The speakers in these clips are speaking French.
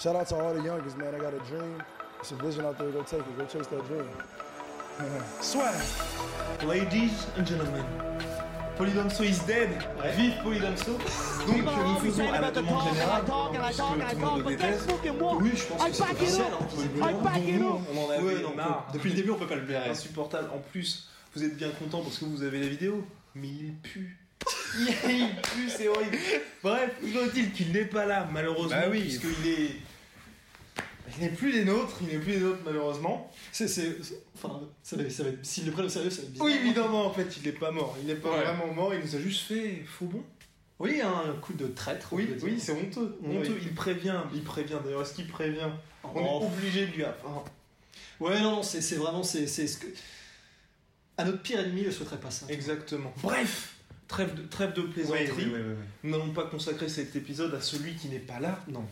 Shout out to all the youngest, man. I got a dream. It's a vision out there. Go take it. Go chase that dream. Swag. Ladies and gentlemen, Polydomso is dead. Vive Polydomso. Donc nous faisons à la demande générale, parce que tout le monde le déteste. Oui, je pense que c'est officiel. hein, on en avait Ouais, non, marre. Depuis le début, on peut pas le blairer. Insupportable. En plus, vous êtes bien content parce que vous avez la vidéo, mais il pue. Il pue, c'est horrible. Bref, il est-il qu'il n'est pas là, malheureusement, Bah oui. puisqu'il est. Il n'est plus des nôtres, il n'est plus des nôtres, malheureusement. C'est, enfin, ça va, ça va être- s'ils le prennent au sérieux, ça va être bizarre. Oui, évidemment, en fait, il n'est pas mort. Il n'est pas Ouais. vraiment mort, il nous a juste fait faux bon. Oui, un coup de traître. on Oui, oui, c'est honteux. Oui. honteux. Il prévient, il prévient. D'ailleurs, est-ce qu'il prévient On Oh. est obligé de lui apprendre. Ouais, non, non, c'est, c'est vraiment, c'est, c'est ce que. À notre pire ennemi, je souhaiterais pas ça. Exactement. Bref, trêve de, trêve de plaisanterie. Nous n'allons pas consacrer cet épisode à celui qui n'est pas là. Non.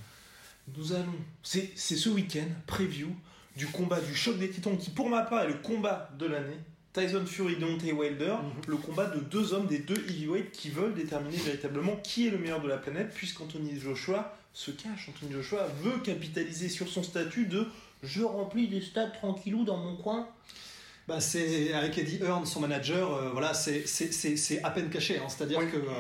Nous allons. C'est c'est ce week-end, preview du combat du choc des titans, qui pour ma part est le combat de l'année. Tyson Fury, Deontay Wilder, Mhm. le combat de deux hommes des deux heavyweights qui veulent déterminer véritablement qui est le meilleur de la planète, puisqu'Anthony Joshua se cache. Anthony Joshua veut capitaliser sur son statut de je remplis des stades tranquillou dans mon coin. Bah, c'est avec Eddie Hearn, son manager, euh, voilà, c'est, à peine caché. hein. C'est-à-dire Oui. que euh,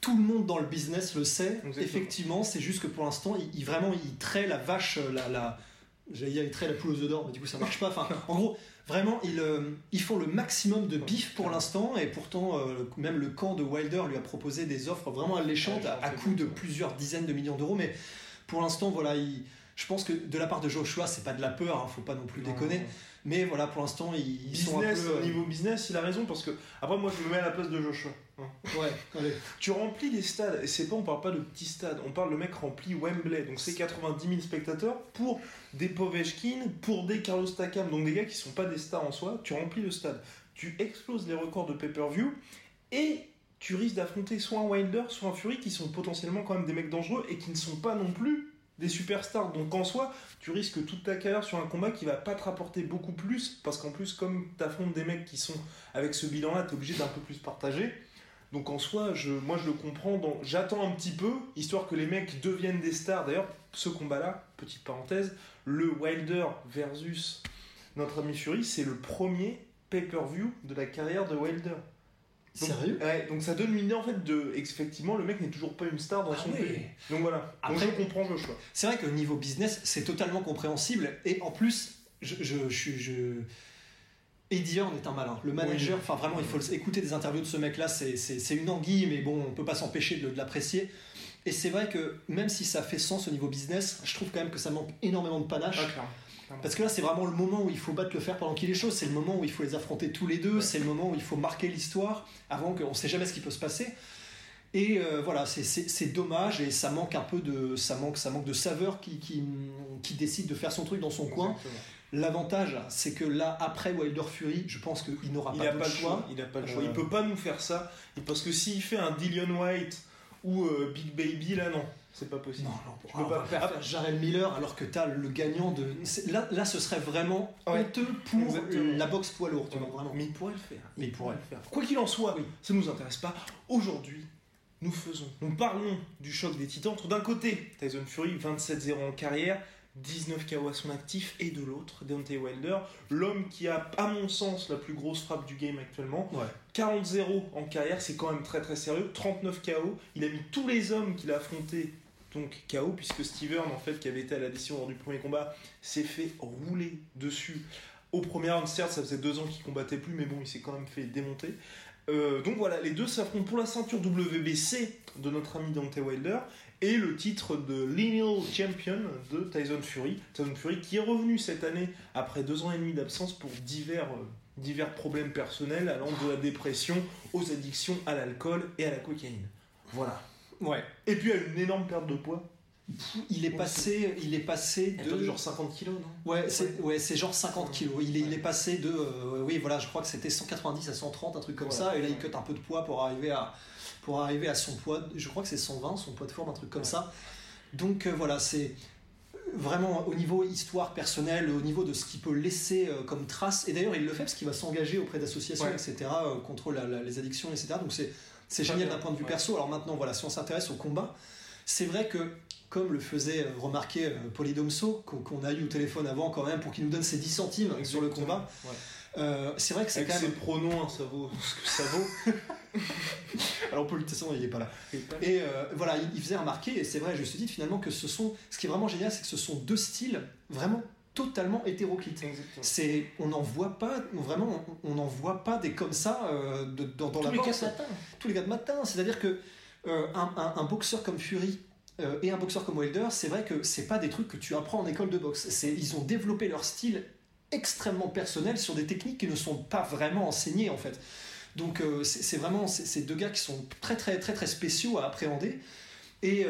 tout le monde dans le business le sait. Exactement. Effectivement, c'est juste que pour l'instant, il, il- vraiment, il traite la vache, euh, la, la, j'allais dire, il traite la poule aux œufs d'or, mais du coup, ça marche pas. Enfin, en gros, vraiment, ils, euh, ils font le maximum de bif pour l'instant, et pourtant, même le camp de Wilder lui a proposé des offres vraiment alléchantes à, à coût de plusieurs dizaines de millions d'euros, mais pour l'instant, voilà, il- je pense que de la part de Joshua, c'est pas de la peur, hein, faut pas non plus déconner. Mais voilà, pour l'instant, ils, ils sont un Business, peu. au euh, niveau business, il a raison parce que après moi je me mets à la place de Joshua. hein. Ouais, allez. Tu remplis des stades, et c'est pas, on parle pas de petits stades, on parle le mec remplit Wembley, donc c'est 90 000 spectateurs pour des Povechkin, pour des Carlos Takam, donc des gars qui sont pas des stars en soi, tu remplis le stade, tu exploses les records de pay-per-view, et tu risques d'affronter soit un Wilder, soit un Fury, qui sont potentiellement quand même des mecs dangereux, et qui ne sont pas non plus des superstars, donc en soi, tu risques toute ta carrière sur un combat qui va pas te rapporter beaucoup plus, parce qu'en plus, comme tu affrontes des mecs qui sont avec ce bilan-là, tu es obligé d'un peu plus partager. Donc en soi, je, moi je le comprends. dans- J'attends un petit peu, histoire que les mecs deviennent des stars. D'ailleurs, ce combat-là, petite parenthèse, le Wilder versus notre ami Fury, c'est le premier pay-per-view de la carrière de Wilder. Donc, Sérieux ouais, donc ça donne une idée en fait de effectivement le mec n'est toujours pas une star dans Ah son ouais. pays. Donc voilà. Après- donc je comprends le choix. C'est vrai que niveau business, c'est totalement compréhensible. Et en plus, je, je, je. Je... Eddie Hearn est un malin. Le manager, Oui. enfin vraiment, il faut écouter des interviews de ce mec-là, c'est- une anguille, mais bon, on peut pas s'empêcher de, de l'apprécier. Et c'est vrai que même si ça fait sens au niveau business, je trouve quand même que ça manque énormément de panache. Ah. Parce que là, c'est vraiment le moment où il faut battre le fer pendant qu'il est chaud. C'est le moment où il faut les affronter tous les deux. C'est le moment où il faut marquer l'histoire avant qu'on ne sait jamais ce qui peut se passer. Et euh, voilà, c'est- dommage et ça manque un peu de, ça manque, ça manque de saveur qui, qui, qui décide de faire son truc dans son coin. L'avantage, c'est que là, après Wilder Fury, je pense qu'il n'aura Il pas n'a le choix. Il a pas le choix. Il peut pas nous faire ça. Et Parce que s'il fait un Dillian White ou euh, Big Baby, là non, c'est pas possible. Non, non, Je on peux pas faire. Jarrell Miller alors que tu as le gagnant de. Là, là, ce serait vraiment Ouais. honteux pour Exactement. la boxe poids lourd, tu vois, vraiment. Mais il pourrait le faire. Mais il pourrait. le faire. Quoi qu'il en soit, Oui. ça nous intéresse pas. Aujourd'hui, nous faisons, nous parlons du choc des titans entre d'un côté Tyson Fury, 27-0 en carrière, 19 KO à son actif, et de l'autre Deontay Wilder, l'homme qui a, à mon sens, la plus grosse frappe du game actuellement. Ouais. 40-0 en carrière, c'est quand même très très sérieux. 39 KO, il a mis tous les hommes qu'il a affrontés donc KO, puisque Steven, en fait, qui avait été à la décision lors du premier combat, s'est fait rouler dessus. Au premier round, certes, ça faisait deux ans qu'il combattait plus, mais bon, il s'est quand même fait démonter. Euh, donc voilà, les deux s'affrontent pour la ceinture WBC de notre ami Dante Wilder et le titre de lineal champion de Tyson Fury. Tyson Fury qui est revenu cette année après deux ans et demi d'absence pour divers, euh, divers problèmes personnels allant de la dépression aux addictions à l'alcool et à la cocaïne. Voilà. Ouais. Et puis à une énorme perte de poids. il est passé, il est passé de genre 50 kilos, non? Ouais, c'est ouais, c'est genre 50 kilos. Il est, il est passé de. euh, oui, voilà, je crois que c'était 190 à 130, un truc comme Ouais. ça. Et là, il cut un peu de poids pour arriver à, pour arriver à son poids. Je crois que c'est 120, son poids de forme, un truc comme Ouais. ça. Donc euh, voilà, c'est vraiment au niveau histoire personnelle, au niveau de ce qu'il peut laisser euh, comme trace. Et d'ailleurs, il le fait parce qu'il va s'engager auprès d'associations, Ouais. etc., euh, contre la- la- les addictions, etc. Donc c'est c'est génial d'un point de vue ouais. perso. Alors maintenant, voilà, si on s'intéresse au combat, c'est vrai que comme le faisait euh, remarquer euh, Polydomso, qu'on a eu au téléphone avant quand même, pour qu'il nous donne ses 10 centimes sur le combat, Ouais. euh, c'est vrai que c'est quand ses même... pronoms, hein, ça vaut ce que ça vaut. Alors Paul, de toute façon, il est pas là. Et pas- Et euh, voilà, il, faisait remarquer, et c'est vrai, je suis dit finalement que ce sont... Ce qui est vraiment génial, c'est que ce sont deux styles vraiment totalement hétéroclites. Exactement. C'est, on n'en voit pas, vraiment, on n'en voit pas des comme ça euh, de- dans, dans Tous la les boxe. quatre matins. tous les gars de matin. C'est-à-dire que euh, un, un- un boxeur comme Fury euh, et un boxeur comme Wilder, c'est vrai que c'est pas des trucs que tu apprends en école de boxe. C'est, ils ont développé leur style extrêmement personnel sur des techniques qui ne sont pas vraiment enseignées en fait. Donc c'est, vraiment c'est deux gars qui sont très très très très spéciaux à appréhender et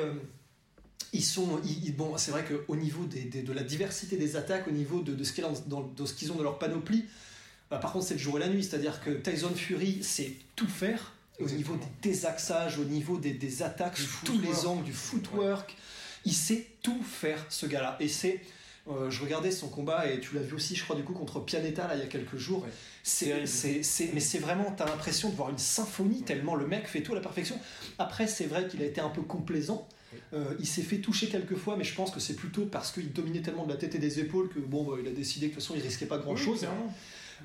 ils sont ils- bon c'est vrai qu'au niveau des, des- de la diversité des attaques au niveau de, de ce qu'ils ont dans leur panoplie bah, par contre c'est le jour et la nuit c'est à dire que Tyson Fury c'est tout faire au Exactement. niveau des désaxages au niveau des, des attaques sous tous les angles du footwork il sait tout faire ce gars là et c'est euh, je regardais son combat et tu l'as vu aussi je crois du coup contre Pianeta là il y a quelques jours Ouais. c'est, c'est- mais c'est vraiment, t'as l'impression de voir une symphonie tellement le mec fait tout à la perfection. Après, c'est vrai qu'il a été un peu complaisant. Euh, il s'est fait toucher quelques fois, mais je pense que c'est plutôt parce qu'il dominait tellement de la tête et des épaules que bon, bah, il a décidé que de toute façon il risquait pas grand chose. clairement.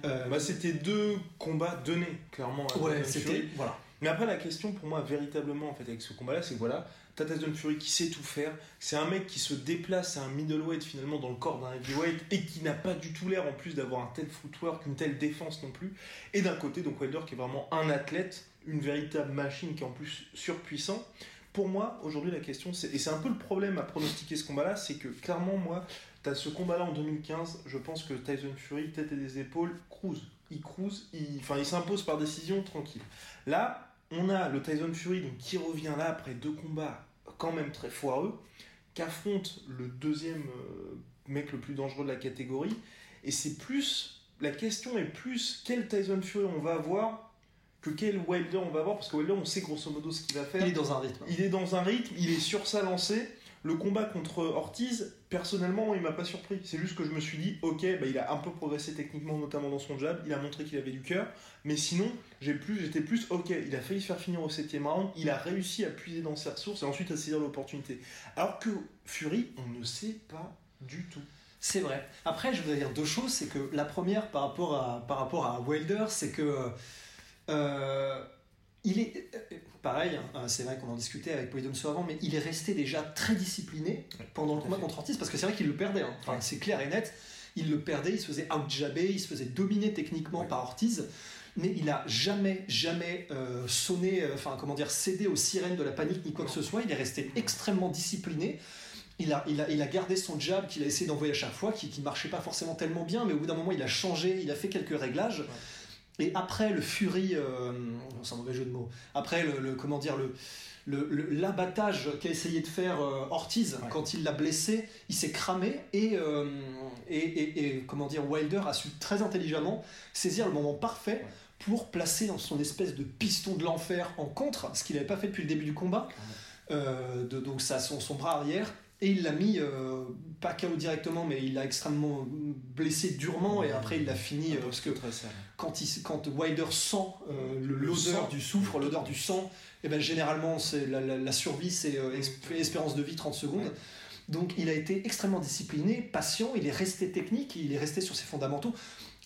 Euh, Bah, c'était deux combats donnés, clairement. ouais, c'était voilà. Mais après, la question pour moi, véritablement, en fait, avec ce combat-là, c'est que voilà, t'as Tyson Fury qui sait tout faire. C'est un mec qui se déplace à un middleweight finalement dans le corps d'un heavyweight et qui n'a pas du tout l'air en plus d'avoir un tel footwork, une telle défense non plus. Et d'un côté, donc Wilder qui est vraiment un athlète, une véritable machine qui est en plus surpuissant. Pour moi, aujourd'hui, la question, c'est, et c'est un peu le problème à pronostiquer ce combat-là, c'est que clairement, moi, t'as ce combat-là en 2015, je pense que Tyson Fury, tête et des épaules, cruise. Il cruise, il, enfin, il s'impose par décision tranquille. Là, on a le Tyson Fury donc, qui revient là après deux combats quand même très foireux, qu'affronte le deuxième euh, mec le plus dangereux de la catégorie. Et c'est plus. La question est plus quel Tyson Fury on va avoir que quel Wilder on va avoir, parce que Wilder, on sait grosso modo ce qu'il va faire. Il est dans un rythme. Il est dans un rythme, il est sur sa lancée. Le combat contre Ortiz, personnellement, il m'a pas surpris. C'est juste que je me suis dit, ok, bah, il a un peu progressé techniquement, notamment dans son jab. Il a montré qu'il avait du cœur. Mais sinon, j'ai plus, j'étais plus, ok, il a failli se faire finir au septième round. Il a réussi à puiser dans ses ressources et ensuite à saisir l'opportunité. Alors que Fury, on ne sait pas du tout. C'est vrai. Après, je voudrais dire deux choses. C'est que la première, par rapport à, par rapport à Wilder, c'est que. Euh, il est. euh, Pareil, hein, c'est vrai qu'on en discutait avec Polydomso avant, mais il est resté déjà très discipliné pendant le combat contre Ortiz parce que c'est vrai qu'il le perdait. hein. Enfin, Ouais. c'est clair et net. Il le perdait, il se faisait out-jabber, il se faisait dominer techniquement Ouais. par Ortiz. Mais il a jamais, jamais euh, sonné, euh, enfin comment dire, cédé aux sirènes de la panique ni quoi que ce soit. Il est resté extrêmement discipliné. Il a, il, a, il a gardé son jab qu'il a essayé d'envoyer à chaque fois, qui ne marchait pas forcément tellement bien, mais au bout d'un moment, il a changé, il a fait quelques réglages. Et après le Fury, euh, c'est un mauvais jeu de mots, après le, le- comment dire, le, le- le- l'abattage qu'a essayé de faire euh, Ortiz Ouais. quand il l'a blessé, il s'est cramé et, euh, et, et- et, comment dire, Wilder a su très intelligemment saisir le moment parfait pour placer dans son espèce de piston de l'enfer en contre, ce qu'il n'avait pas fait depuis le début du combat, euh, de, donc ça, son, son bras arrière, et il l'a mis, euh, pas KO directement, mais il l'a extrêmement blessé durement, et après il l'a fini, euh, parce que quand, il, quand Wilder sent euh, l'odeur du soufre, l'odeur du sang, et ben généralement c'est la, la- la survie, c'est euh, espérance de vie 30 secondes. Ouais. Donc il a été extrêmement discipliné, patient, il est resté technique, il est resté sur ses fondamentaux.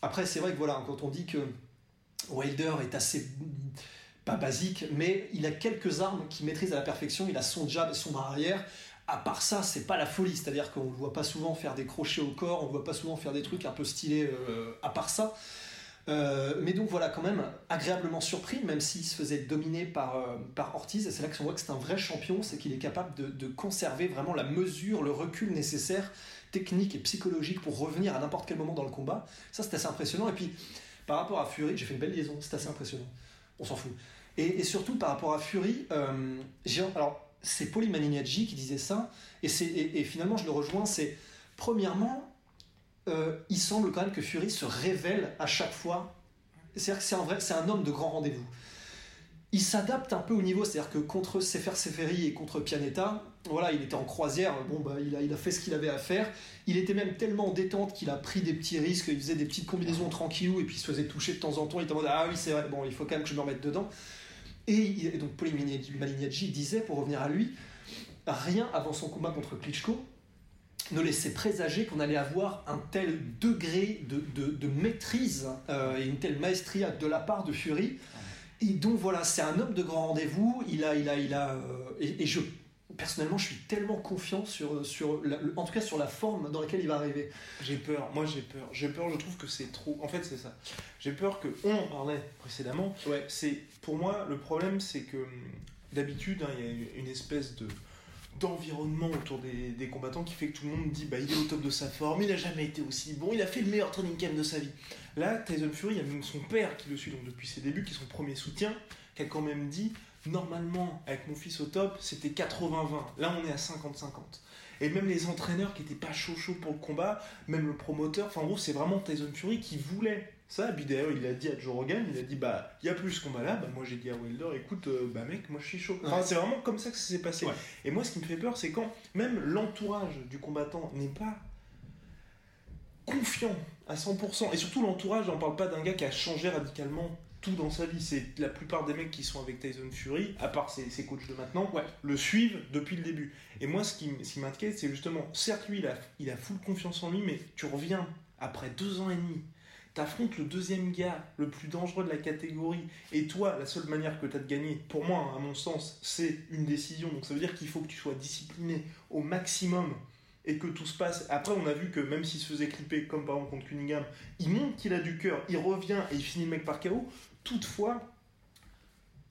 Après c'est vrai que voilà, quand on dit que Wilder est assez pas basique, mais il a quelques armes qu'il maîtrise à la perfection. Il a son jab son bras arrière. À part ça, c'est pas la folie. C'est-à-dire qu'on ne voit pas souvent faire des crochets au corps, on ne voit pas souvent faire des trucs un peu stylés euh, à part ça. Euh, mais donc voilà, quand même agréablement surpris, même s'il se faisait dominer par, euh, par Ortiz. Et c'est là qu'on voit que c'est un vrai champion, c'est qu'il est capable de, de conserver vraiment la mesure, le recul nécessaire, technique et psychologique pour revenir à n'importe quel moment dans le combat. Ça, c'est assez impressionnant. Et puis, par rapport à Fury, j'ai fait une belle liaison, c'est assez impressionnant. On s'en fout. Et, et surtout, par rapport à Fury, alors, c'est Paulie Malignaggi qui disait ça, et, finalement je le rejoins, c'est premièrement, euh, il semble quand même que Fury se révèle à chaque fois. C'est-à-dire que c'est un, vrai, c'est un homme de grand rendez-vous. Il s'adapte un peu au niveau, c'est-à-dire que contre Sefer Seferi et contre Pianetta, voilà, il était en croisière, bon bah il a, il a fait ce qu'il avait à faire. Il était même tellement en détente qu'il a pris des petits risques, il faisait des petites combinaisons tranquillou et puis il se faisait toucher de temps en temps. Il était en mode ah oui c'est vrai, bon il faut quand même que je me remette dedans. Et, et donc Paulie Malignaggi disait, pour revenir à lui, rien avant son combat contre Klitschko ne laissait présager qu'on allait avoir un tel degré de, de- de maîtrise euh, et une telle maestria de la part de Fury. Et donc voilà, c'est un homme de grand rendez-vous. Il a, il a, il a, euh, et, et je personnellement, je suis tellement confiant sur, sur la- en tout cas sur la forme dans laquelle il va arriver. J'ai peur, moi j'ai peur. J'ai peur, je trouve que c'est trop. En fait, c'est ça. J'ai peur que. On en parlait précédemment. Ouais. C'est Pour moi, le problème, c'est que d'habitude, hein, il y a une espèce de d'environnement autour des, des combattants qui fait que tout le monde dit bah il est au top de sa forme, il a jamais été aussi bon, il a fait le meilleur training camp de sa vie. Là, Tyson Fury, il y a même son père qui le suit donc depuis ses débuts, qui est son premier soutien, qui a quand même dit normalement avec mon fils au top, c'était 80-20. Là, on est à 50-50. Et même les entraîneurs qui étaient pas chaud chaud pour le combat, même le promoteur, enfin en gros, c'est vraiment Tyson Fury qui voulait ça. Puis d'ailleurs, il a dit à Joe Rogan, il a dit bah, il y a plus ce combat-là. Bah, moi j'ai dit à Wilder, écoute, euh, bah mec, moi je suis chaud. Enfin, Ouais. c'est vraiment comme ça que ça s'est passé. Ouais. Et moi, ce qui me fait peur, c'est quand même l'entourage du combattant n'est pas confiant à 100%. Et surtout l'entourage, on parle pas d'un gars qui a changé radicalement tout dans sa vie. C'est la plupart des mecs qui sont avec Tyson Fury, à part ses, ses coachs de maintenant, Ouais. le suivent depuis le début. Et moi, ce qui, m- ce qui m'inquiète, c'est justement, certes, lui, il a, il a full confiance en lui, mais tu reviens après deux ans et demi. T'affrontes le deuxième gars, le plus dangereux de la catégorie, et toi, la seule manière que tu as de gagner, pour moi, à mon sens, c'est une décision. Donc ça veut dire qu'il faut que tu sois discipliné au maximum et que tout se passe. Après, on a vu que même s'il se faisait clipper, comme par exemple contre Cunningham, il montre qu'il a du cœur, il revient et il finit le mec par KO. Toutefois,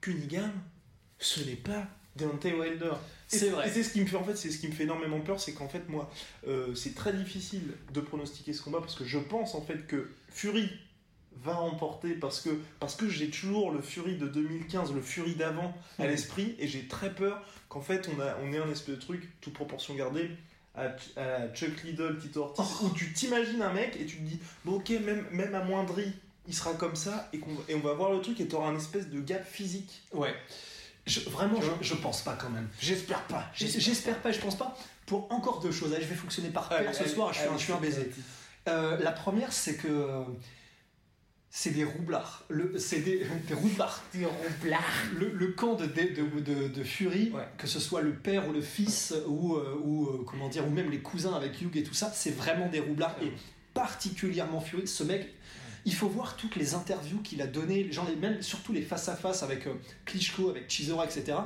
Cunningham, ce n'est pas Deontay Wilder. C'est vrai. Et c'est ce qui me fait en fait, c'est ce qui me fait énormément peur, c'est qu'en fait moi, euh, c'est très difficile de pronostiquer ce combat parce que je pense en fait que Fury va remporter parce que parce que j'ai toujours le Fury de 2015, le Fury d'avant à l'esprit et j'ai très peur qu'en fait on a on ait un espèce de truc toute proportion gardée à, Ch- à Chuck Liddell, Tito Ortiz, Oh. où tu t'imagines un mec et tu te dis bon ok même même amoindri il sera comme ça et, qu'on et on va voir le truc et t'auras un espèce de gap physique. Ouais. Je- vraiment, je, je pense pas quand même. J'espère pas. J'espère pas, je pense pas. Pour encore deux choses, allez, je vais fonctionner par paire Allez, ce allez, soir, je suis, un, allez, je suis un baiser. Euh, la première, c'est que euh, c'est des roublards. Le- C'est des, des roublards. Le, le camp de, de, de, Fury, Ouais. que ce soit le père ou le fils, ou, euh, ou comment dire, ou même les cousins avec Hugh et tout ça, c'est vraiment des roublards. Et particulièrement Fury, ce mec, il faut voir toutes les interviews qu'il a données, genre les, même surtout les face-à-face avec euh, Klitschko, avec Chisora, etc.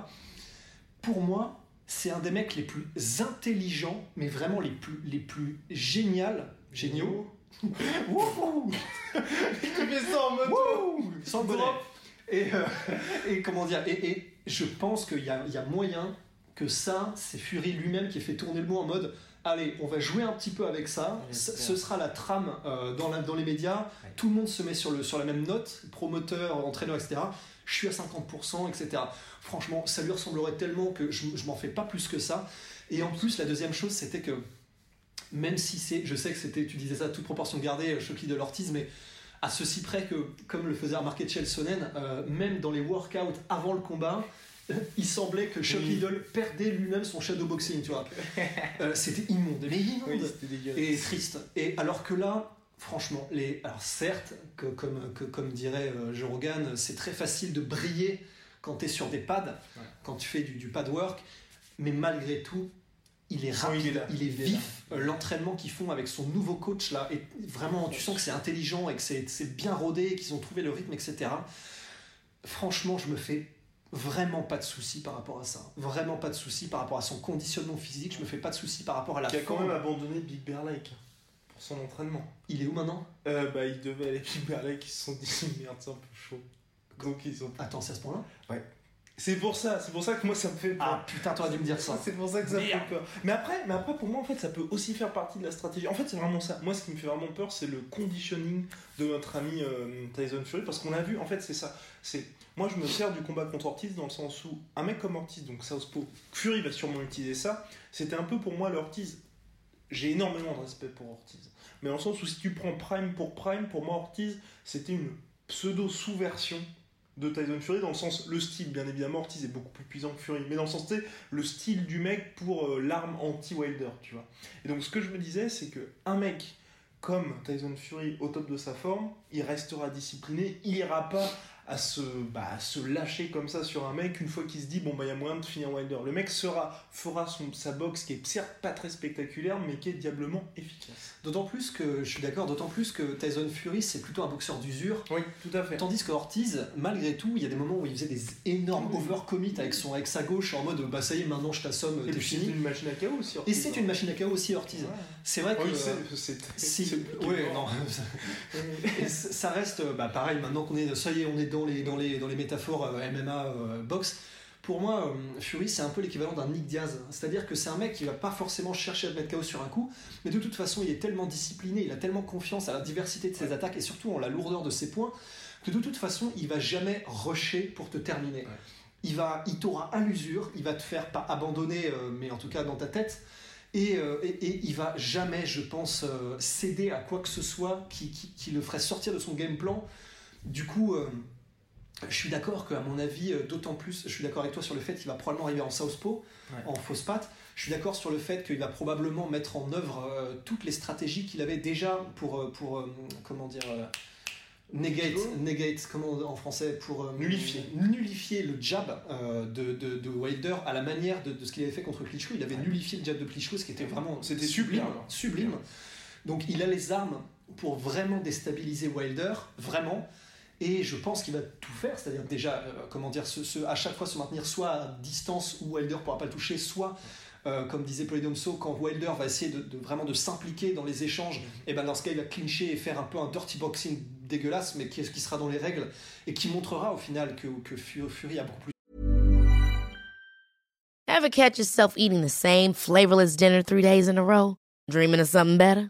Pour moi, c'est un des mecs les plus intelligents, mais vraiment les plus, les plus géniaux. Wouhou Tu fais ça en mode. Wouh Sans le bonnet. Drop. Et, euh, et comment dire et, et je pense qu'il y y a moyen que ça, c'est Fury lui-même qui ait fait tourner le mot en mode allez, on va jouer un petit peu avec ça. Ce, sera la trame euh, dans, la- dans les médias. Ouais. Tout le monde se met sur, le, sur la même note, promoteur, entraîneur, etc. Je suis à 50%, etc. Franchement, ça lui ressemblerait tellement que je, je m'en fais pas plus que ça. Et en plus, la deuxième chose, c'était que même si c'est, je sais que c'était, tu disais ça, toute proportion gardée, Chucky de l'Ortiz, mais à ceci près que, comme le faisait remarquer Chelsonen, euh, même dans les workouts avant le combat, euh, il semblait que Chuck Oui. Liddell perdait lui-même son shadowboxing, tu vois. Euh, c'était immonde, mais immonde Oui, et triste. Et alors que là, franchement, les, alors certes, que, comme, que, comme dirait euh, Joe Rogan, c'est très facile de briller quand tu es sur des pads, Ouais. quand tu fais du, du pad work, mais malgré tout, il est rapide, il est là. il est Il est vif. Euh, L'entraînement qu'ils font avec son nouveau coach là, et vraiment, tu sens que c'est intelligent et que c'est c'est bien rodé, qu'ils ont trouvé le rythme, etc. Franchement, je me fais vraiment pas de soucis par rapport à ça. Vraiment pas de soucis par rapport à son conditionnement physique. Je me fais pas de soucis par rapport à la Qui a quand même abandonné Big Bear Lake pour son entraînement. Il est où maintenant? Euh, bah, il devait aller Big Bear Lake, ils se sont dit merde, c'est un peu chaud. Donc ils ont. Attends, c'est à ce point-là? C'est pour ça, c'est pour ça que moi ça me fait peur. Ah putain, t'aurais dû me dire ça. C'est pour ça que ça me fait peur. Mais après, mais après, pour moi, en fait, ça peut aussi faire partie de la stratégie. En fait, c'est vraiment ça. Moi, ce qui me fait vraiment peur, c'est le conditioning de notre ami euh, Tyson Fury, parce qu'on a vu, en fait, c'est ça. C'est moi, je me sers du combat contre Ortiz dans le sens où un mec comme Ortiz, donc Southpaw, Fury va sûrement utiliser ça. C'était un peu pour moi le Ortiz. J'ai énormément de respect pour Ortiz, mais dans le sens où si tu prends Prime pour Prime, pour moi, Ortiz, c'était une pseudo sous-version de Tyson Fury dans le sens le style bien évidemment Ortiz est beaucoup plus puissant que Fury mais dans le sens sais, le style du mec pour euh, l'arme anti Wilder tu vois et donc ce que je me disais c'est que un mec comme Tyson Fury au top de sa forme il restera discipliné il ira pas à se, bah, à se lâcher comme ça sur un mec une fois qu'il se dit bon bah il y a moyen de finir Wilder le mec sera fera son, sa boxe qui est certes pas très spectaculaire mais qui est diablement efficace D'autant plus que, je suis d'accord, d'autant plus que Tyson Fury, c'est plutôt un boxeur d'usure. oui tout à fait Tandis que Ortiz, malgré tout, il y a des moments où il faisait des énormes overcommits avec son avec sa gauche en mode bah ça y est, maintenant je t'assomme, et t'es puis c'est fini. une machine à chaos aussi Et Ortiz, c'est hein. une machine à chaos aussi, Ortiz. Ouais. C'est vrai que. Oui, euh, c'est- si, ouais, non. Et ça reste, bah, pareil, maintenant qu'on est, ça y est, on est dans les, dans les, dans les métaphores euh, MMA euh, box. Pour moi, euh, Fury, c'est un peu l'équivalent d'un Nick Diaz. C'est-à-dire que c'est un mec qui va pas forcément chercher à te mettre KO sur un coup, mais de toute façon, il est tellement discipliné, il a tellement confiance à la diversité de ses attaques et surtout en la lourdeur de ses points, que de toute façon, il va jamais rusher pour te terminer. Ouais. Il, va, il t'aura à l'usure, il va te faire pas abandonner, mais en tout cas dans ta tête. Et, et, et il va jamais, je pense, céder à quoi que ce soit qui, qui, qui le ferait sortir de son game plan. Du coup, je suis d'accord qu'à mon avis, euh, d'autant plus, je suis d'accord avec toi sur le fait qu'il va probablement arriver en southpaw, Ouais. en fausse patte. Je suis d'accord sur le fait qu'il va probablement mettre en œuvre euh, toutes les stratégies qu'il avait déjà pour, euh, pour euh, comment dire, euh, negate, negate, comment on en français, pour Nullifier. nullifier le jab de, de, de Wilder à la manière de, de ce qu'il avait fait contre Klitschko. Il avait Ouais. nullifié le jab de Klitschko, ce qui était vraiment C'était sublime, sublime. Donc il a les armes pour vraiment déstabiliser Wilder, vraiment. Et je pense qu'il va tout faire, c'est-à-dire déjà, euh, comment dire, à chaque fois se maintenir soit à distance où Wilder pourra pas le toucher, soit, euh, comme disait Polydomso, quand Wilder va essayer de, vraiment de s'impliquer dans les échanges, et ben dans ce cas il va clincher et faire un peu un dirty boxing dégueulasse, mais qui, qui sera dans les règles et qui montrera au final que, que Fu- Fury a beaucoup plus Ever catch yourself eating the same flavorless dinner three days in a row? Dreaming of something better?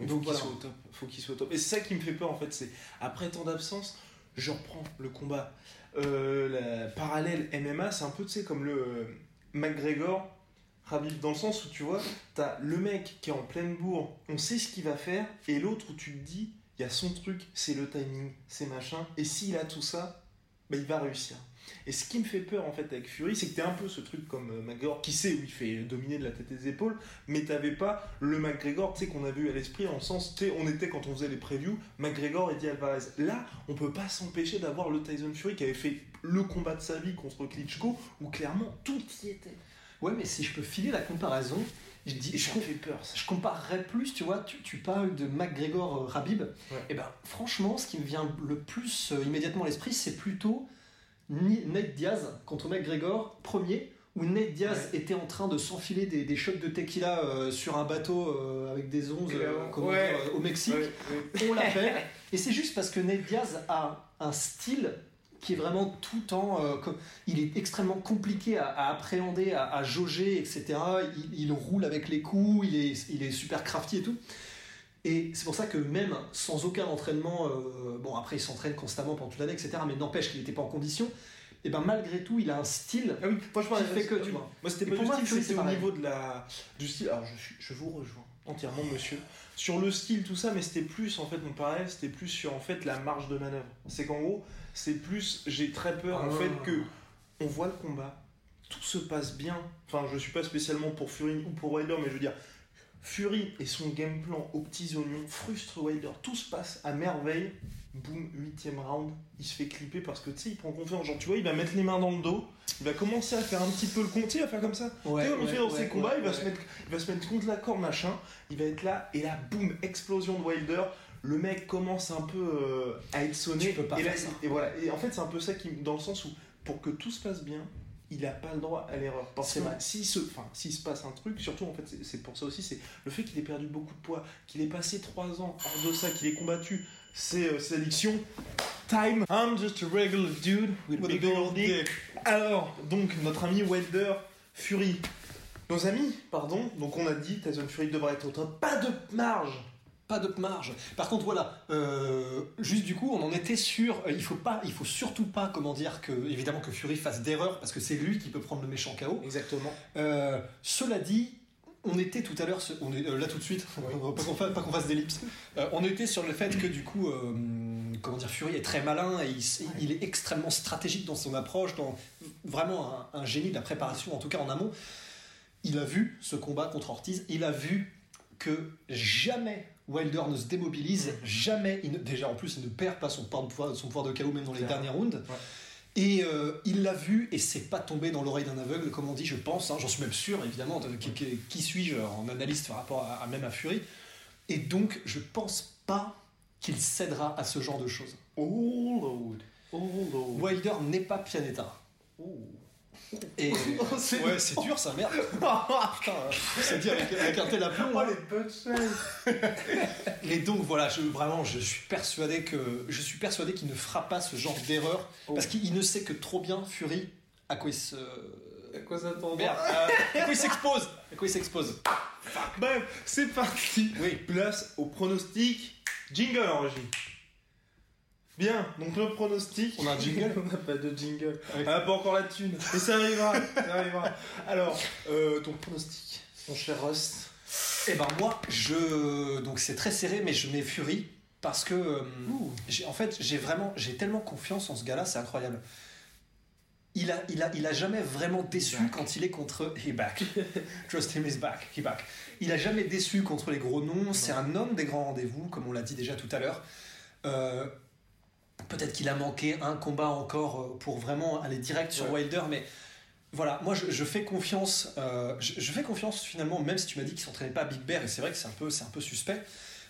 Donc faut qu'il soit au top. Faut qu'il soit au top. Et c'est ça qui me fait peur en fait. C'est après tant d'absence, je reprends le combat. Euh, la parallèle MMA, c'est un peu tu sais comme le euh, McGregor. Khabib, dans le sens où tu vois, t'as le mec qui est en pleine bourre, on sait ce qu'il va faire, et l'autre où tu te dis, il y a son truc, c'est le timing, c'est machin, et s'il a tout ça, il va réussir. Et ce qui me fait peur en fait avec Fury, c'est que t'es un peu ce truc comme euh, McGregor qui sait où il fait dominer de la tête et des épaules, mais t'avais pas le McGregor tu sais, qu'on a vu à l'esprit en sens, on était quand on faisait les previews, McGregor et Di Alvarez. Là, on peut pas s'empêcher d'avoir le Tyson Fury qui avait fait le combat de sa vie contre Klitschko, où clairement tout y était. Ouais, mais si je peux filer la comparaison, je dis, je, ça me fait peur ça. je comparerais plus, tu vois, tu, tu parles de McGregor euh, Rabib, Ouais. et ben franchement, ce qui me vient le plus euh, immédiatement à l'esprit, c'est plutôt Nate Diaz contre McGregor, premier, où Nate Diaz était en train de s'enfiler des, des shots de tequila euh, sur un bateau euh, avec des onzes euh, Ouais. euh, au Mexique. On l'appelle. Et c'est juste parce que Nate Diaz a un style qui est vraiment tout en. euh, comme- il est extrêmement compliqué à, à appréhender, à, à jauger, etc. Il, il roule avec les coups, il est, il est super crafty et tout. Et c'est pour ça que même sans aucun entraînement, euh, bon après il s'entraîne constamment pendant toute l'année, etc. Mais n'empêche qu'il n'était pas en condition. Et ben malgré tout, il a un style. Ah oui, franchement, fait que, tu vois. Moi, c'était pas pour du style, c'était au niveau de la, du style. Alors, je, je vous rejoins entièrement, monsieur. Sur le style, tout ça, mais c'était plus, en fait, mon parallèle, c'était plus sur, en fait, la marge de manœuvre. C'est qu'en gros, c'est plus, j'ai très peur, en Ah. fait, que on voit le combat, tout se passe bien. Enfin, je suis pas spécialement pour Fury ou pour Wilder, mais je veux dire, Fury et son game plan aux petits oignons frustre Wilder. Tout se passe à merveille. Boum, huitième round, il se fait clipper parce que tu sais, il prend confiance. Genre, tu vois, il va mettre les mains dans le dos, il va commencer à faire un petit peu le compte, il va faire comme ça. Ouais, tu sais, fait dans ouais, ses combats, il, va. Se mettre, il va se mettre contre la corde, machin. Il va être là, et là, boum, explosion de Wilder. Le mec commence un peu euh, à être sonné. Tu peux pas et, là, faire ça. et voilà. Et en fait, c'est un peu ça qui, dans le sens où, pour que tout se passe bien, il n'a pas le droit à l'erreur. Parce C'est que vrai. s'il se, enfin, s'il se passe un truc, surtout en fait, c'est- pour ça aussi, c'est le fait qu'il ait perdu beaucoup de poids, qu'il ait passé 3 ans hors de ça, qu'il ait combattu ses, euh, ses addictions. Time, I'm just a regular dude with a big old dick. Alors, donc, notre ami Wilder, Fury. Nos amis, pardon, donc on a dit Tyson Fury devrait être au top. Pas de marge Pas de marge. Par contre, voilà, euh, juste du coup, on en était sûr. euh, il faut pas, il faut surtout pas, comment dire, que évidemment que Fury fasse d'erreur parce que c'est lui qui peut prendre le méchant KO. Exactement. Euh, cela dit, on était tout à l'heure, ce- on est là tout de suite, pas qu'on fasse, d'ellipse. On était sur le fait que du coup, comment dire, Fury est très malin et il, est extrêmement stratégique dans son approche, dans vraiment un, un génie de la préparation, en tout cas en amont. Il a vu ce combat contre Ortiz, il a vu que jamais Wilder ne se démobilise, jamais, il ne- déjà en plus il ne perd pas son pouvoir, son pouvoir de KO même dans les derniers rounds. Et euh, il l'a vu et c'est pas tombé dans l'oreille d'un aveugle, comme on dit, je pense. hein, J'en suis même sûr, évidemment. de- qui, qui- qui suis-je en analyste par rapport à, à même à Fury Et donc, je pense pas qu'il cédera à ce genre de choses. Oh Lord. Oh Lord. Wilder n'est pas Pianeta. Oh. Et Oh, ouais, c'est dur, ça merde. Putain, euh, c'est dit avec, avec un tel aplomb. Oh hein. les punchlines Mais donc voilà, je, vraiment, je suis persuadé que je suis persuadé qu'il ne fera pas ce genre d'erreur Oh. parce qu'il ne sait que trop bien Fury à quoi il se À quoi ça t'en Merde, euh, à quoi il s'expose? À quoi il s'expose? Bref, c'est parti. Oui. Place au pronostic. Jingle en régie. Bien, donc le pronostic. On a un jingle On n'a pas de jingle. Ah. On n'a pas encore la thune. Mais ça arrivera. ça arrivera. Alors, euh, ton pronostic, mon cher Rust. Eh ben moi, je donc c'est très serré, mais je mets Fury parce que euh, j'ai- en fait j'ai vraiment j'ai tellement confiance en ce gars-là, c'est incroyable. Il a, il, a, il a jamais vraiment déçu Back. quand il est contre. He back. Trust him is back. He back. Il a jamais déçu contre les gros noms. C'est un homme des grands rendez-vous, comme on l'a dit déjà tout à l'heure. Euh, Peut-être qu'il a manqué un combat encore euh, pour vraiment aller direct sur Ouais. Wilder, mais voilà, moi je, je fais confiance. euh, je, je fais confiance finalement, même si tu m'as dit qu'il s'entraînait pas à Big Bear, et c'est vrai que c'est un peu, c'est un peu suspect.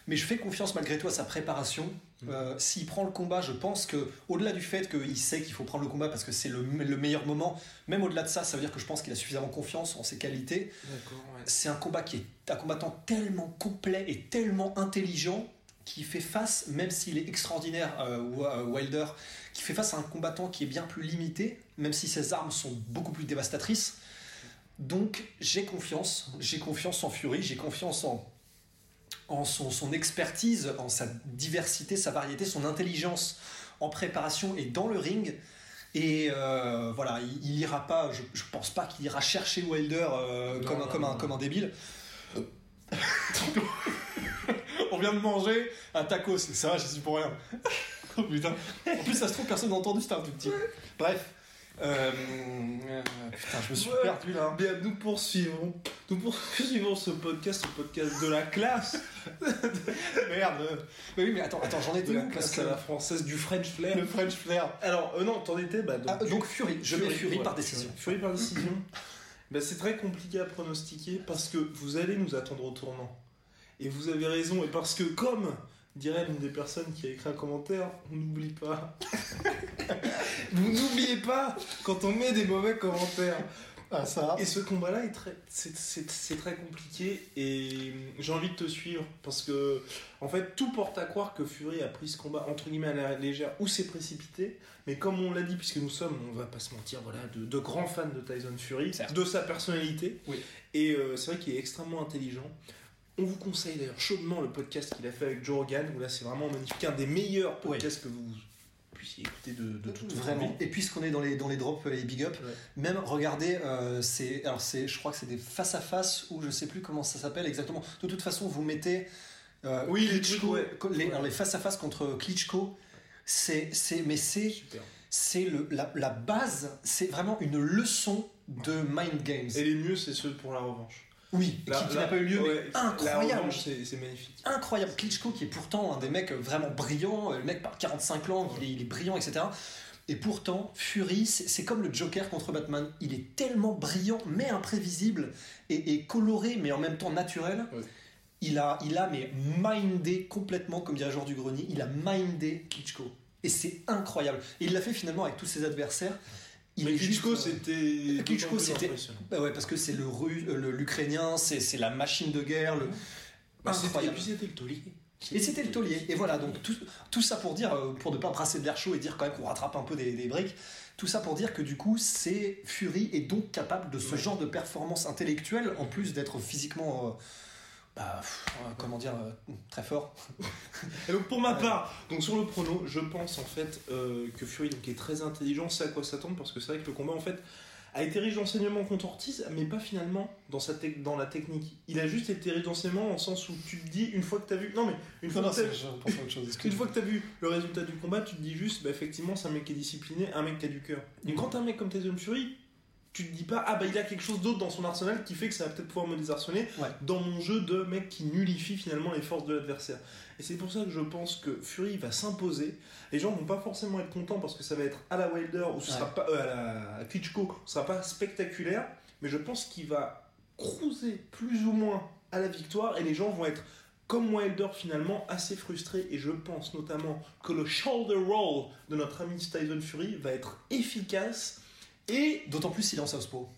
Mais je fais confiance malgré tout à sa préparation. Euh, S'il prend le combat, je pense que au-delà du fait qu'il sait qu'il faut prendre le combat parce que c'est le, le meilleur moment, même au-delà de ça, ça veut dire que je pense qu'il a suffisamment confiance en ses qualités. Ouais. C'est un combat qui est un combattant tellement complet et tellement intelligent qui fait face, même s'il est extraordinaire, euh, euh, Wilder, qui fait face à un combattant qui est bien plus limité, même si ses armes sont beaucoup plus dévastatrices. Donc j'ai confiance, j'ai confiance en Fury, j'ai confiance en, en son, son expertise, en sa diversité, sa variété, son intelligence en préparation et dans le ring. Et euh, voilà, il, il ira pas, je, je pense pas qu'il ira chercher Wilder euh, Non, comme, un, non, comme, un, comme un débile. Vient de manger un tacos, ça va, je suis pour rien. oh putain. En plus, ça se trouve, personne n'a entendu, tout petit. Bref. Euh, euh, putain, je me suis Ouais. perdu là. Bien, nous poursuivons, nous poursuivons ce podcast, ce podcast de la classe, Merde. Mais oui, mais attends, attends, j'en de étais la où parce classe à la française, du French flair. le French flair. Alors, euh, non, t'en étais, bah, donc, Ah, donc Fury, je mets Fury par décision. Fury par décision. Bah, c'est très compliqué à pronostiquer parce que vous allez nous attendre au tournant. Et vous avez raison, et parce que comme dirait l'une des personnes qui a écrit un commentaire, on n'oublie pas. vous n'oubliez pas quand on met des mauvais commentaires. Ah, ça. Et ce combat-là c'est, très compliqué et j'ai envie de te suivre parce que en fait tout porte à croire que Fury a pris ce combat entre guillemets à la légère ou s'est précipité. Mais comme on l'a dit, puisque nous sommes, on va pas se mentir, voilà, de, de grands fans de Tyson Fury, de sa personnalité. Oui. Et euh, c'est vrai qu'il est extrêmement intelligent. On vous conseille d'ailleurs chaudement le podcast qu'il a fait avec Joe Rogan, où là c'est vraiment magnifique, un des meilleurs podcasts que vous puissiez écouter de, de toute votre Vraiment. vie. Et puisqu'on est dans les, dans les drops et les big up, Ouais. même regardez, euh, c'est, alors c'est, je crois que c'est des face à face ou je sais plus comment ça s'appelle exactement. De toute façon, vous mettez euh, Oui, les Klitschko, trucs, ouais. les, alors les face à face contre Klitschko. C'est, c'est, mais c'est, Super. c'est le, la, la base. C'est vraiment une leçon de mind games. Et les mieux, c'est ceux pour la revanche. Oui, qui, n'a pas eu lieu, ouais, mais incroyable. c'est magnifique. incroyable. Klitschko qui est pourtant un des mecs vraiment brillants, le mec par 45 ans, il est, il est brillant, etc. Et pourtant, Fury, c'est comme le Joker contre Batman. Il est tellement brillant, mais imprévisible, et, et coloré, mais en même temps naturel. Ouais. Il a, il a mais mindé complètement, comme dirait Georges du Grenier, il a mindé Klitschko. Et c'est incroyable. Et il l'a fait finalement avec tous ses adversaires. Il Mais Klitschko, euh, c'était. Klitschko, c'était- bah ouais, parce que c'est le Ru- euh, le- l'Ukrainien, c'est c'est la machine de guerre. Le... Bah, c'était- Et puis c'était le taulier. Et c'était le taulier. Et voilà, donc tout, tout ça pour dire, euh, pour ne pas brasser de l'air chaud et dire quand même qu'on rattrape un peu des, des briques, tout ça pour dire que du coup, c'est Fury est donc capable de ce Ouais. genre de performance intellectuelle, en plus d'être physiquement, euh, bah, pff, euh, comment dire, euh, très fort. Et donc pour ma part, donc sur le prono, je pense en fait euh, que Fury donc, est très intelligent, sait à quoi s'attendre parce que c'est vrai que le combat en fait a été riche d'enseignements contre Ortiz, mais pas finalement dans, sa dans la technique. Il a juste été riche d'enseignements en sens où tu te dis une fois que tu as vu. Non mais une fois que t'as- Une fois que tu as vu le résultat du combat, tu te dis juste, bah, effectivement, c'est un mec qui est discipliné, un mec qui a du cœur. Et quand t'as un mec comme Tyson Fury, tu te dis pas, ah bah il a quelque chose d'autre dans son arsenal qui fait que ça va peut-être pouvoir me désarçonner Ouais. dans mon jeu de mec qui nullifie finalement les forces de l'adversaire. Et c'est pour ça que je pense que Fury va s'imposer. Les gens vont pas forcément être contents parce que ça va être à la Wilder ou ce Ouais. sera pas euh, à la Klitschko, ce sera pas spectaculaire, mais je pense qu'il va cruiser plus ou moins à la victoire et les gens vont être comme Wilder finalement assez frustré et je pense notamment que le shoulder roll de notre ami Tyson Fury va être efficace et, D'autant plus s'il est en Southpaw.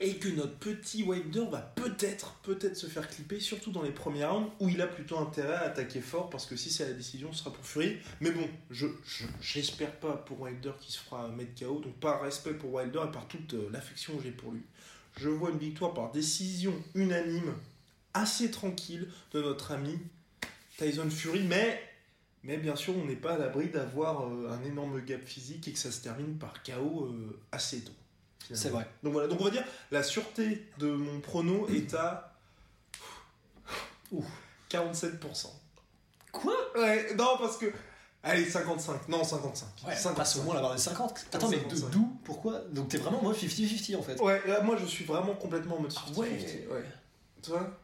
et que notre petit Wilder va peut-être peut-être se faire clipper surtout dans les premiers rounds où il a plutôt intérêt à attaquer fort parce que si c'est la décision ce sera pour Fury mais bon je je- j'espère pas pour Wilder qui se fera mettre KO donc par respect pour Wilder et par toute euh, l'affection que j'ai pour lui je vois une victoire par décision unanime assez tranquille de notre ami Tyson Fury, mais, mais bien sûr, on n'est pas à l'abri d'avoir euh, un énorme gap physique et que ça se termine par KO euh, assez tôt. C'est vrai. Donc voilà, donc on va dire la sûreté de mon prono est à Ouh. 47%. Quoi? Ouais, non, parce que. Allez, 55. Non, 55. Ouais, 55. passe au moins la barre des 50. Attends, mais de- 55. d'où? Pourquoi? Donc t'es vraiment moi 50-50 en fait. Ouais, là, moi je suis vraiment complètement en mode 50-50. ouais. ouais. Tu vois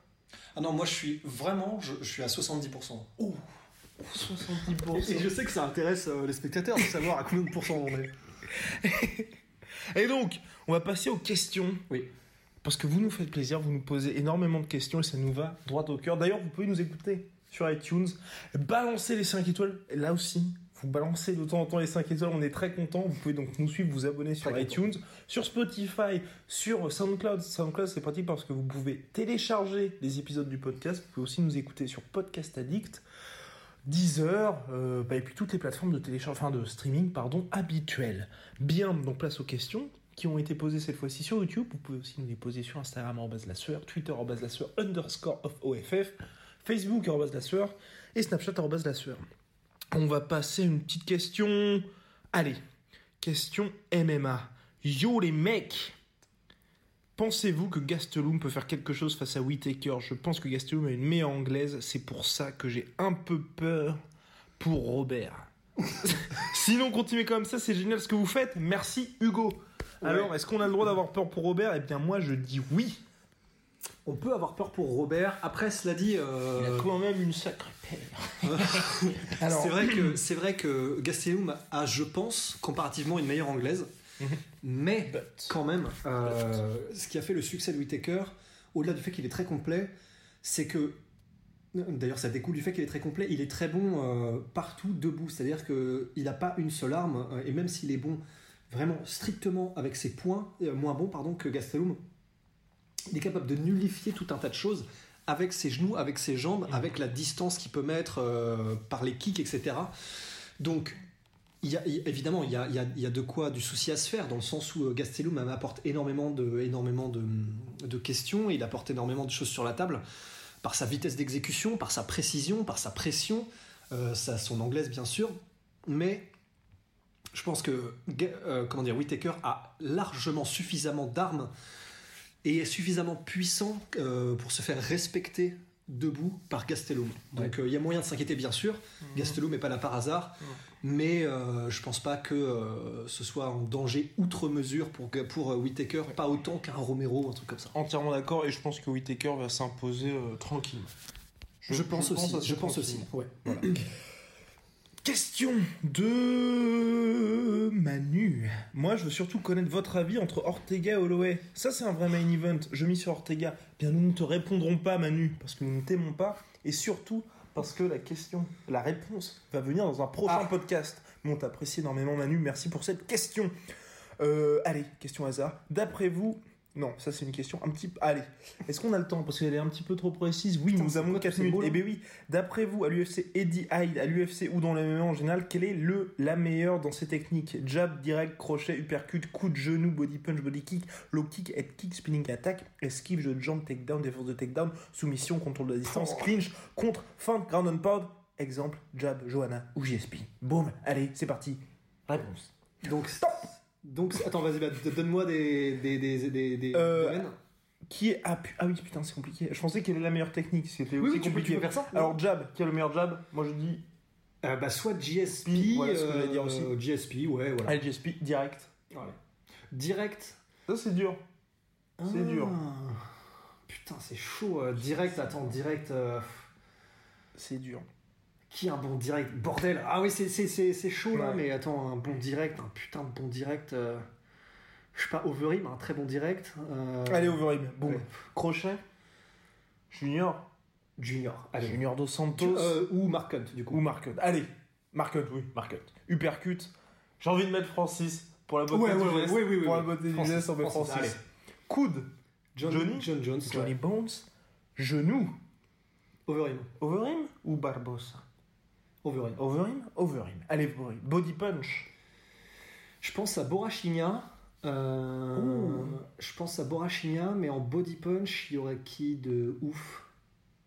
Ah non, moi je suis vraiment, je, je suis à 70%. 70%. Et je sais que ça intéresse euh, les spectateurs de savoir à combien de pourcents on est. Et donc, on va passer aux questions. Oui. Parce que vous nous faites plaisir, vous nous posez énormément de questions et ça nous va droit au cœur. D'ailleurs, vous pouvez nous écouter sur iTunes. Balancez les 5 étoiles. Et là aussi, vous balancez de temps en temps les 5 étoiles. On est très content. Vous pouvez donc nous suivre, vous abonner sur Très iTunes, sur Spotify, sur SoundCloud. SoundCloud, c'est pratique parce que vous pouvez télécharger les épisodes du podcast. Vous pouvez aussi nous écouter sur Podcast Addict. Deezer, euh, bah, et puis toutes les plateformes de téléchargement, enfin de streaming, pardon, habituelles. Bien, donc place aux questions qui ont été posées cette fois-ci sur YouTube. Vous pouvez aussi nous les poser sur Instagram, arrobase la sueur, Twitter, arrobase la sueur, underscore of OFF, Facebook, arrobase la sueur, et Snapchat, arrobase la sueur. On va passer une petite question. Allez, question MMA. Yo les mecs Pensez-vous que Gastelum peut faire quelque chose face à Whitaker? Je pense que Gastelum a une meilleure anglaise, c'est pour ça que j'ai un peu peur pour Robert. Sinon, continuez comme ça, c'est génial ce que vous faites. Merci Hugo. Ouais. Alors, est-ce qu'on a le droit d'avoir peur pour Robert? Eh bien, moi je dis oui. On peut avoir peur pour Robert. Après, cela dit, euh, Il a quand même une sacrée paire. Alors, c'est vrai que c'est vrai que Gastelum a, je pense, comparativement une meilleure anglaise. Mais But. quand même, euh, ce qui a fait le succès de Whitaker, au-delà du fait qu'il est très complet, c'est que D'ailleurs, ça découle du fait qu'il est très complet. Il est très bon euh, partout, debout. C'est-à-dire qu'il n'a pas une seule arme. euh, et même s'il est bon vraiment strictement avec ses points, euh, moins bon pardon, que Gastelum, il est capable de nullifier tout un tas de choses avec ses genoux, avec ses jambes, avec la distance qu'il peut mettre par les kicks, etc. Donc, il y a, évidemment, il y a, de quoi du souci à se faire, dans le sens où euh, Gastelum apporte énormément de, questions, il apporte énormément de choses sur la table, par sa vitesse d'exécution, par sa précision, par sa pression, euh, son anglaise bien sûr, mais je pense que euh, comment dire, Whittaker a largement suffisamment d'armes et est suffisamment puissant euh, pour se faire respecter debout par Gastelum. Donc euh, il y a moyen de s'inquiéter bien sûr. Mhm. Gastelum n'est pas là par hasard, mais euh, je pense pas que euh, ce soit en danger outre mesure pour, pour euh, Whittaker, pas autant qu'un Romero ou un truc comme ça. Entièrement d'accord, et je pense que Whitaker va s'imposer tranquille. Je, pense aussi. Je pense aussi. Ouais. Question de Manu. Moi, je veux surtout connaître votre avis entre Ortega et Holloway. Ça, c'est un vrai main event. Je mis sur Ortega. Bien, nous ne te répondrons pas, Manu, parce que nous ne t'aimons pas, et surtout parce que la question, la réponse, va venir dans un prochain Ah. podcast. Mais on t'apprécie énormément, Manu. Merci pour cette question. Euh, allez, question hasard. D'après vous. Non, ça c'est une question un petit Allez, est-ce qu'on a le temps? Parce qu'elle est un petit peu trop précise. Oui, Putain, nous avons quoi 4 tous ces minutes. là Eh bien oui, d'après vous, à l'UFC Eddie Hyde, à l'UFC ou dans le MMA en général, quelle est le, la meilleure dans ces techniques? Jab, direct, crochet, uppercut, coup de genou, body punch, body kick, low kick, head kick, spinning attack, esquive, jeu de jambe, takedown, défense de takedown, soumission, contrôle de la distance, Oh. clinch, contre, feinte, ground and pound. Exemple, jab, Johanna ou JSP. Boum, allez, c'est parti. Réponse. Donc, donc attends, vas-y, bah, donne-moi des, des, des, des, des Euh, domaines. Qui est. Ah, pu- ah oui, putain, c'est compliqué. Je pensais quelle est la meilleure technique. C'était Oui, tu peux, compliqué. tu peux faire ça. Alors, jab, qui a le meilleur jab Moi je dis Euh, bah, soit GSP, Voilà ce que dire aussi. euh, GSP, ouais, voilà. Allez, JSP, direct. Voilà. Direct. Ça, c'est dur. C'est Ah. dur. Putain, c'est chaud. direct, attends, direct. euh, C'est dur. Qui un bon direct Bordel Ah oui, c'est, c'est, c'est, c'est chaud là, Ouais. mais attends, un bon direct, un putain de bon direct. euh, Je sais pas, Overeem, un très bon direct. euh, Allez, Overeem. Ouais. Crochet. Junior. Junior. Allez. Junior dos Santos. Euh, ou Mark Hunt, du coup. Ou Mark Hunt. Allez. Mark Hunt, oui. Mark Hunt. Uppercut. J'ai envie de mettre Francis. Pour la beauté Ouais, du geste. oui, oui, oui, Pour la oui. beauté du Francis, geste, on met Francis, Francis. allez. Coude. John, Johnny John Jones. Johnny. Bones. Genou. Overeem. Overeem ou Barbosa? Overeem. Overeem? Overeem. Allez. Body punch. Je pense à Borachinia. euh, je pense à Borachinia, mais en body punch, il y aurait qui de ouf?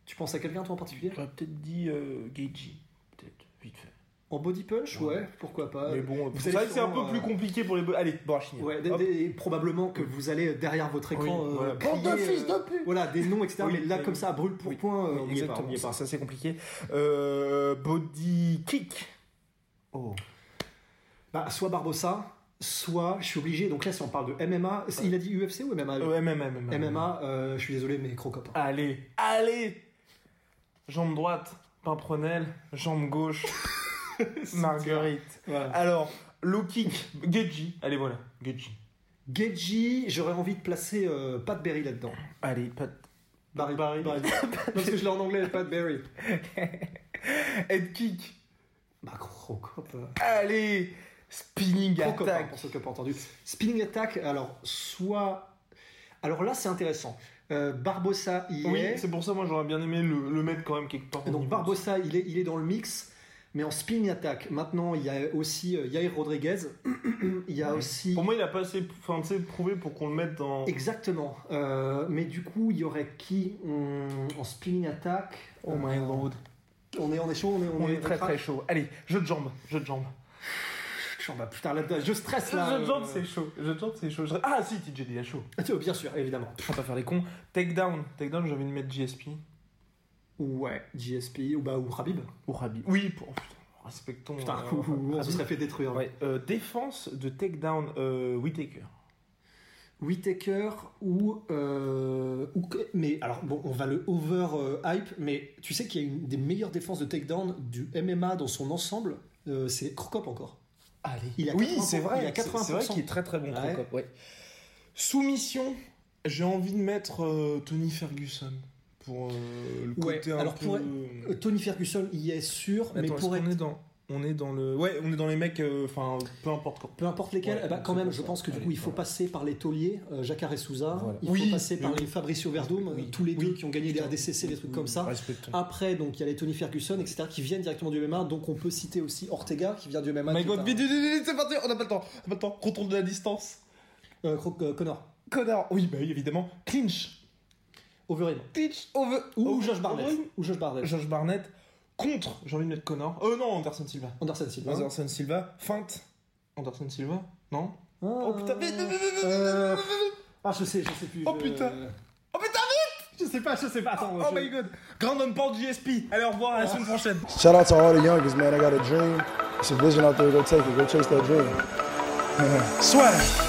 Tu penses à quelqu'un toi en particulier? J'aurais peut-être dit euh, Geiji. Peut-être, vite fait. En body punch, ouais, Ouais. pourquoi pas. Mais bon, vous c'est allez un peu plus euh, compliqué pour les. Allez, Borachini. Ouais, des- des- probablement que vous allez derrière votre écran Oui, euh, voilà. crier, Bande de fils euh, de pute voilà des noms etc. Oui, mais là oui, comme ça brûle pour Oui. point, euh, on est pas, pas. ça c'est compliqué. Euh, body kick. Oh. Bah, soit Barbossa, soit je suis obligé. Donc là, si on parle de MMA, il a dit UFC ou MMA Euh, MMA, MMA. MMA, euh, je suis désolé, mais Crocop. Allez, allez Jambe droite, Pimprenel. Jambe gauche, Marguerite. Voilà. Alors, low kick, Geji. Allez, voilà, Geji. Geji, j'aurais envie de placer euh, Pat Berry là-dedans. Allez, pas Barry. Barry. Barry. Parce que je l'ai en anglais, Pat Berry. Head kick. Bah, Crocop. euh, Allez, spinning Crocop, hein, attack. pour ceux qui n'ont pas entendu. Spinning attack, alors, soit. Alors là, c'est intéressant. Euh, Barbossa Oui, est. c'est pour ça, moi j'aurais bien aimé le, le mettre quand même quelque part. Donc. Barbossa, il est, il est dans le mix, mais en spinning attack. Maintenant, il y a aussi euh, Yair Rodriguez. il y a Ouais. aussi. Pour moi, il a pas assez enfin, prouvé pour qu'on le mette dans. Exactement. Euh, mais du coup, il y aurait qui Hum, en spinning attack Oh my lord. On est, on est chaud, on est, On est très très chaud. Allez, jeu de jambes, jeu de jambes. Bah, putain, là, je stresse Jeu là. de jambes, euh. c'est chaud. Jeu de jambes, c'est chaud. Je- Ah si, TJ Dillashaw. chaud. Ah, tu- Bien sûr, évidemment. On va pas faire les cons. Takedown. Takedown, j'ai envie de mettre GSP. Ouais, GSP ou, bah, ou Habib. Ou. Oui, pour... respectons. Putain, euh, ou- ou on se serait fait détruire. Ouais, euh, défense de takedown euh, Whitaker. Whitaker ou, euh, ou mais alors bon on va le over euh, hype mais tu sais qu'il y a une des meilleures défenses de takedown du MMA dans son ensemble euh, c'est Crocop encore Allez. Il a oui, 80%, c'est vrai. il a c'est- C'est vrai 80%. qu'il est très très bon. Ouais. Crocop, ouais. Soumission. J'ai envie de mettre Tony Ferguson pour euh, le Ouais, côté un alors peu. pour- Euh, Tony Ferguson y est sûr mais pour être qu'on est dans, on est dans le, ouais, on est dans les mecs, euh, enfin, peu importe quoi. peu importe lesquels Ouais, eh ben, quand même je ça. pense que du Allez, coup il faut voilà. passer par les tauliers euh, Jacare et Souza Voilà. il Oui, faut passer par oui. les Fabricio Verdum Oui. tous les deux qui ont gagné des. ADCC des trucs comme ça Respectons. après donc il y a les Tony Ferguson etc qui viennent directement du MMA donc on peut citer aussi Ortega qui vient du MMA Oh my god, un- vite, vite, vite, vite, c'est parti, on n'a pas le temps, on n'a pas le temps. Contrôle de la distance. euh, euh, Connor Connard. Oui, bah oui, évidemment. Clinch. Overeem Clinch. Over. Ou over- Josh Barnett. over- Ou Josh Barnett. Josh Barnett. Contre. J'ai envie de mettre Connor. Euh, non, Anderson Silva. Anderson Silva. Anderson Silva. Feinte. Anderson Silva. Non Ah, Oh putain, euh. Ah, je sais, je sais plus. Oh, je- putain. Oh putain, vite Je sais pas, je sais pas. Attends, Oh je- my god. Grandon Port GSP. Allez, au revoir à la semaine prochaine. Shout out to all the youngest, man. I got a dream. It's a vision out there. Go take it. Go chase that dream. Swag.